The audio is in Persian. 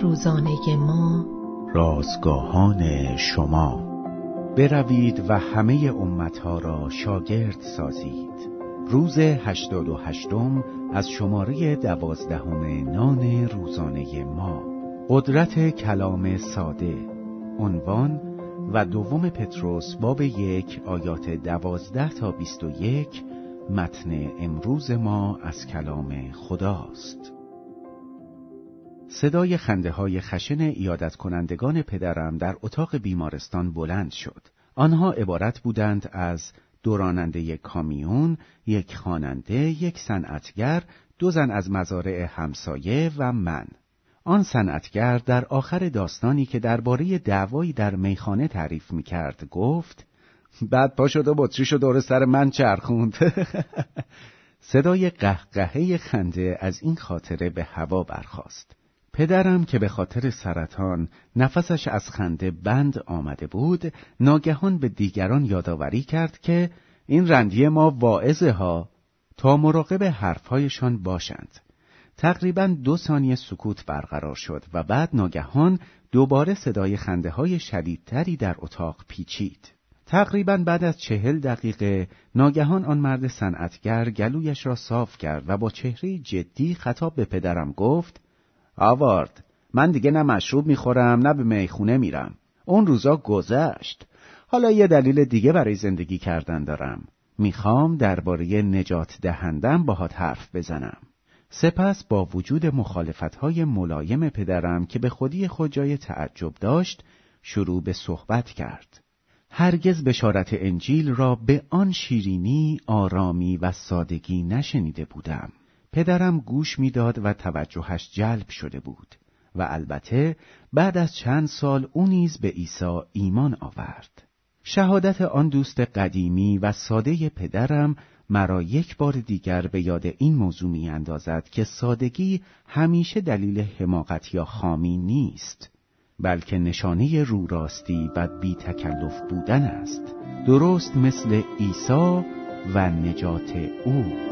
روزانه ما. رازگاهان شما. بروید و همه امتها را شاگرد سازید. روز هشتاد و هشتم از شماره دوازدهم نان روزانه ما. قدرت کلام ساده. عنوان و دوم پتروس باب یک آیات دوازده تا بیست و یک متن امروز ما از کلام خداست. صدای خنده های خشن ایادت کنندگان پدرم در اتاق بیمارستان بلند شد. آنها عبارت بودند از دو راننده کامیون، یک خواننده، یک صنعتگر، دو زن از مزارع همسایه و من. آن صنعتگر در آخر داستانی که درباره دعوایی در میخانه تعریف می کرد گفت بعد پا شد و بطریشو دور سر من چرخوند صدای قهقهه خنده از این خاطره به هوا برخاست پدرم که به خاطر سرطان نفسش از خنده بند آمده بود ناگهان به دیگران یادآوری کرد که این رندی ما واعظه ها تا مراقب حرفهایشان باشند. تقریبا دو ثانیه سکوت برقرار شد و بعد ناگهان دوباره صدای خنده های شدیدتری در اتاق پیچید. تقریبا بعد از چهل دقیقه ناگهان آن مرد صنعتگر گلویش را صاف کرد و با چهره جدی خطاب به پدرم گفت آوارد من دیگه نه مشروب می‌خورم نه به می‌خونه میرم. اون روزا گذشت. حالا یه دلیل دیگه برای زندگی کردن دارم. می‌خوام درباره نجات دهندم باهات حرف بزنم. سپس با وجود مخالفتهای ملایم پدرم که به خودی خود جای تعجب داشت شروع به صحبت کرد. هرگز بشارت انجیل را به آن شیرینی، آرامی و سادگی نشنیده بودم. پدرم گوش می‌داد و توجهش جلب شده بود و البته بعد از چند سال او نیز به عیسی ایمان آورد. شهادت آن دوست قدیمی و ساده پدرم مرا یک بار دیگر به یاد این موضوع می اندازد که سادگی همیشه دلیل حماقت یا خامی نیست. بلکه نشانه رو راستی و بی تکلف بودن است درست مثل عیسی و نجات او